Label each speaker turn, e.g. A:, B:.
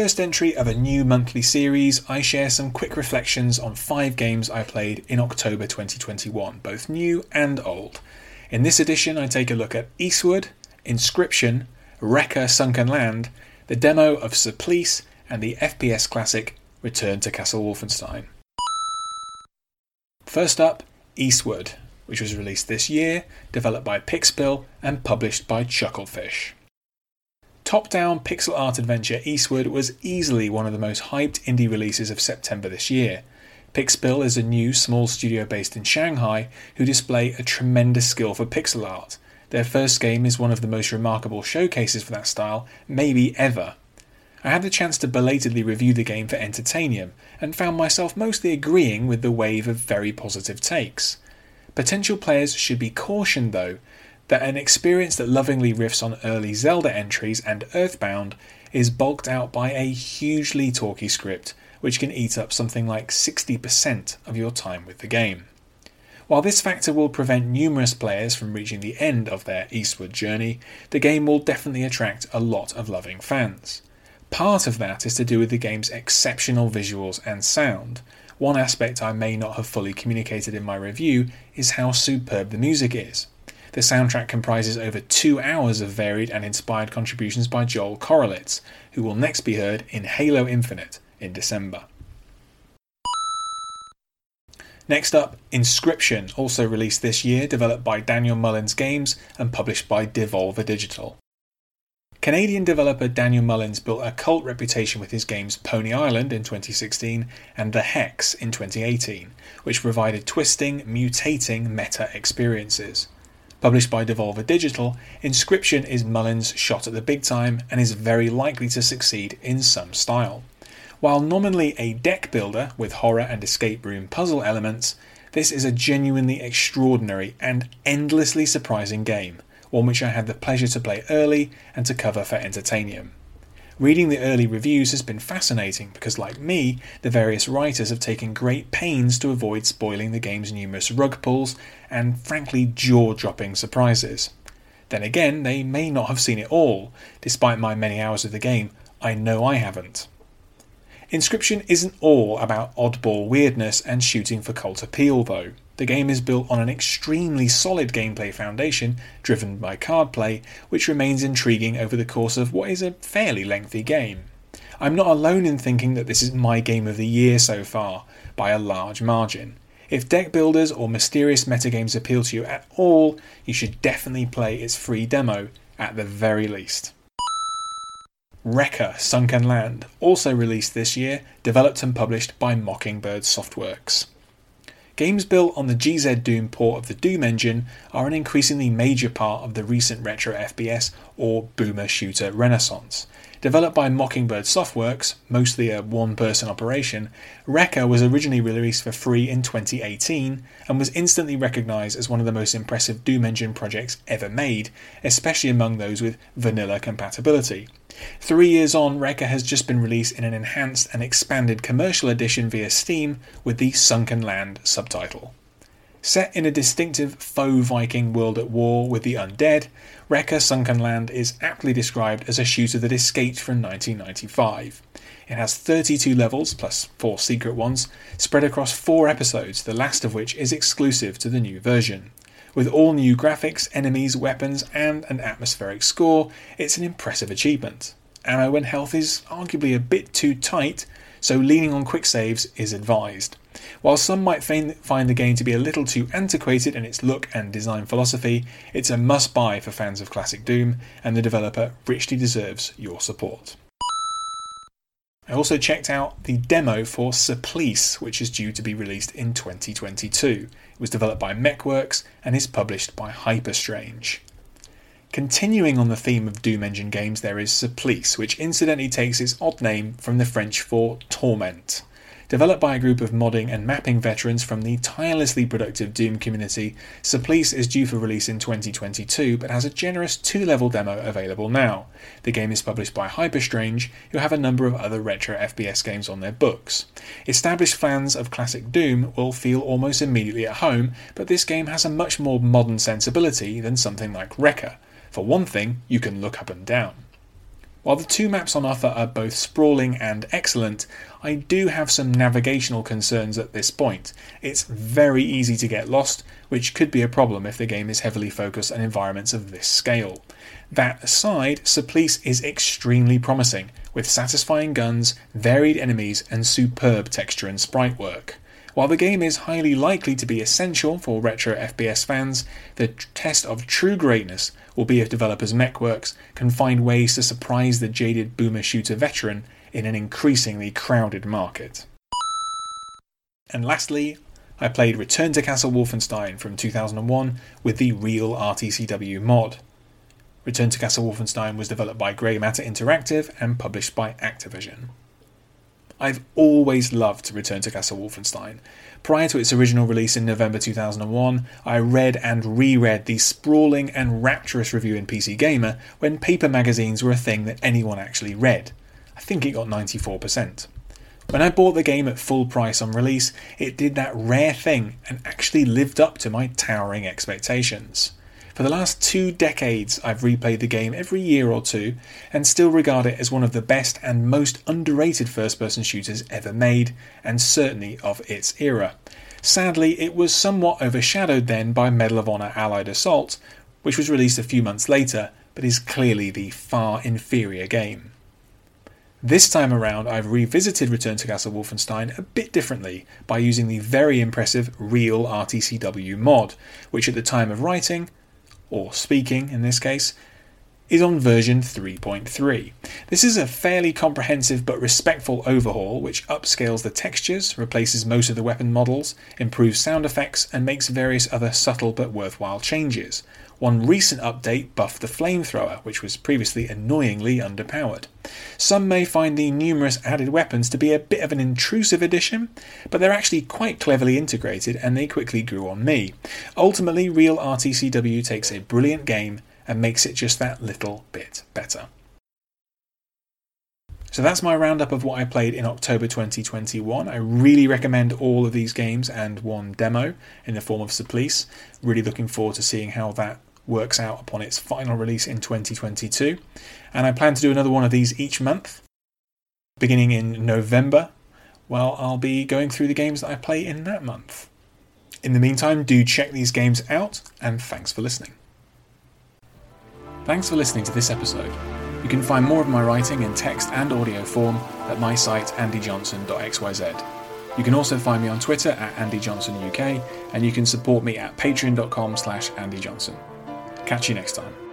A: First entry of a new monthly series, I share some quick reflections on five games I played in October 2021, both new and old. In this edition, I take a look at Eastward, Inscryption, REKKR Sunken Land, the demo of Supplice, and the FPS classic Return to Castle Wolfenstein. First up, Eastward, which was released this year, developed by Pixpil and published by Chucklefish. Top down pixel art adventure Eastward was easily one of the most hyped indie releases of September this year. Pixpil is a new small studio based in Shanghai who display a tremendous skill for pixel art. Their first game is one of the most remarkable showcases for that style, maybe ever. I had the chance to belatedly review the game for Entertainium and found myself mostly agreeing with the wave of very positive takes. Potential players should be cautioned, though, that an experience that lovingly riffs on early Zelda entries and Earthbound is bulked out by a hugely talky script which can eat up something like 60% of your time with the game. While this factor will prevent numerous players from reaching the end of their eastward journey, the game will definitely attract a lot of loving fans. Part of that is to do with the game's exceptional visuals and sound. One aspect I may not have fully communicated in my review is how superb the music is. The soundtrack comprises over two hours of varied and inspired contributions by Joel Corelitz, who will next be heard in Halo Infinite in December. Next up, Inscryption, also released this year, developed by Daniel Mullins Games and published by Devolver Digital. Canadian developer Daniel Mullins built a cult reputation with his games Pony Island in 2016 and The Hex in 2018, which provided twisting, mutating meta experiences. Published by Devolver Digital, Inscryption is Mullins' shot at the big time and is very likely to succeed in some style. While nominally a deck builder with horror and escape room puzzle elements, this is a genuinely extraordinary and endlessly surprising game, one which I had the pleasure to play early and to cover for Entertainium. Reading the early reviews has been fascinating because, like me, the various writers have taken great pains to avoid spoiling the game's numerous rug pulls and, frankly, jaw dropping surprises. Then again, they may not have seen it all. Despite my many hours of the game, I know I haven't. Inscryption isn't all about oddball weirdness and shooting for cult appeal, though. The game is built on an extremely solid gameplay foundation, driven by card play, which remains intriguing over the course of what is a fairly lengthy game. I'm not alone in thinking that this is my game of the year so far, by a large margin. If deck builders or mysterious metagames appeal to you at all, you should definitely play its free demo, at the very least. REKKR Sunken Land, also released this year, developed and published by Mockingbird Softworks. Games built on the GZ Doom port of the Doom engine are an increasingly major part of the recent retro FPS or boomer shooter renaissance. Developed by Mockingbird Softworks, mostly a one person operation, REKKR was originally released for free in 2018 and was instantly recognised as one of the most impressive Doom Engine projects ever made, especially among those with vanilla compatibility. Three years on, REKKR has just been released in an enhanced and expanded commercial edition via Steam with the Sunken Land subtitle. Set in a distinctive faux Viking world at war with the undead, REKKR Sunken Land is aptly described as a shooter that escaped from 1995. It has 32 levels, plus 4 secret ones, spread across 4 episodes, the last of which is exclusive to the new version. With all new graphics, enemies, weapons, and an atmospheric score, it's an impressive achievement. Ammo and health is arguably a bit too tight, so leaning on quick saves is advised. While some might find the game to be a little too antiquated in its look and design philosophy, it's a must buy for fans of classic Doom, and the developer richly deserves your support. I also checked out the demo for Supplice, which is due to be released in 2022. It was developed by Mekworx and is published by Hyperstrange. Continuing on the theme of Doom Engine games, there is Supplice, which incidentally takes its odd name from the French for torment. Developed by a group of modding and mapping veterans from the tirelessly productive Doom community, Supplice is due for release in 2022 but has a generous two level demo available now. The game is published by Hyperstrange, who have a number of other retro FPS games on their books. Established fans of classic Doom will feel almost immediately at home, but this game has a much more modern sensibility than something like REKKR. For one thing, you can look up and down. While the two maps on offer are both sprawling and excellent, I do have some navigational concerns at this point. It's very easy to get lost, which could be a problem if the game is heavily focused on environments of this scale. That aside, Supplice is extremely promising, with satisfying guns, varied enemies, and superb texture and sprite work. While the game is highly likely to be essential for retro FPS fans, the test of true greatness will be if developers Mekworx can find ways to surprise the jaded boomer shooter veteran in an increasingly crowded market. And lastly, I played Return to Castle Wolfenstein from 2001 with the Real RTCW mod. Return to Castle Wolfenstein was developed by Gray Matter Interactive and published by Activision. I've always loved to Return to Castle Wolfenstein. Prior to its original release in November 2001, I read and reread the sprawling and rapturous review in PC Gamer when paper magazines were a thing that anyone actually read. I think it got 94%. When I bought the game at full price on release, it did that rare thing and actually lived up to my towering expectations. For the last two decades, I've replayed the game every year or two and still regard it as one of the best and most underrated first person shooters ever made, and certainly of its era. Sadly, it was somewhat overshadowed then by Medal of Honor Allied Assault, which was released a few months later, but is clearly the far inferior game. This time around, I've revisited Return to Castle Wolfenstein a bit differently by using the very impressive Real RTCW mod, which at the time of writing or speaking in this case, is on version 3.3. This is a fairly comprehensive but respectful overhaul which upscales the textures, replaces most of the weapon models, improves sound effects, and makes various other subtle but worthwhile changes. One recent update buffed the flamethrower, which was previously annoyingly underpowered. Some may find the numerous added weapons to be a bit of an intrusive addition, but they're actually quite cleverly integrated and they quickly grew on me. Ultimately, Real RTCW takes a brilliant game and makes it just that little bit better. So that's my roundup of what I played in October 2021. I really recommend all of these games and one demo in the form of Supplice. Really looking forward to seeing how that works out upon its final release in 2022. And I plan to do another one of these each month, beginning in November. Well, I'll be going through the games that I play in that month. In the meantime, do check these games out, and thanks for listening. Thanks for listening to this episode. You can find more of my writing in text and audio form at my site andyjohnson.xyz. You can also find me on Twitter at andyjohnsonuk, and you can support me at patreon.com slash andyjohnson. Catch you next time.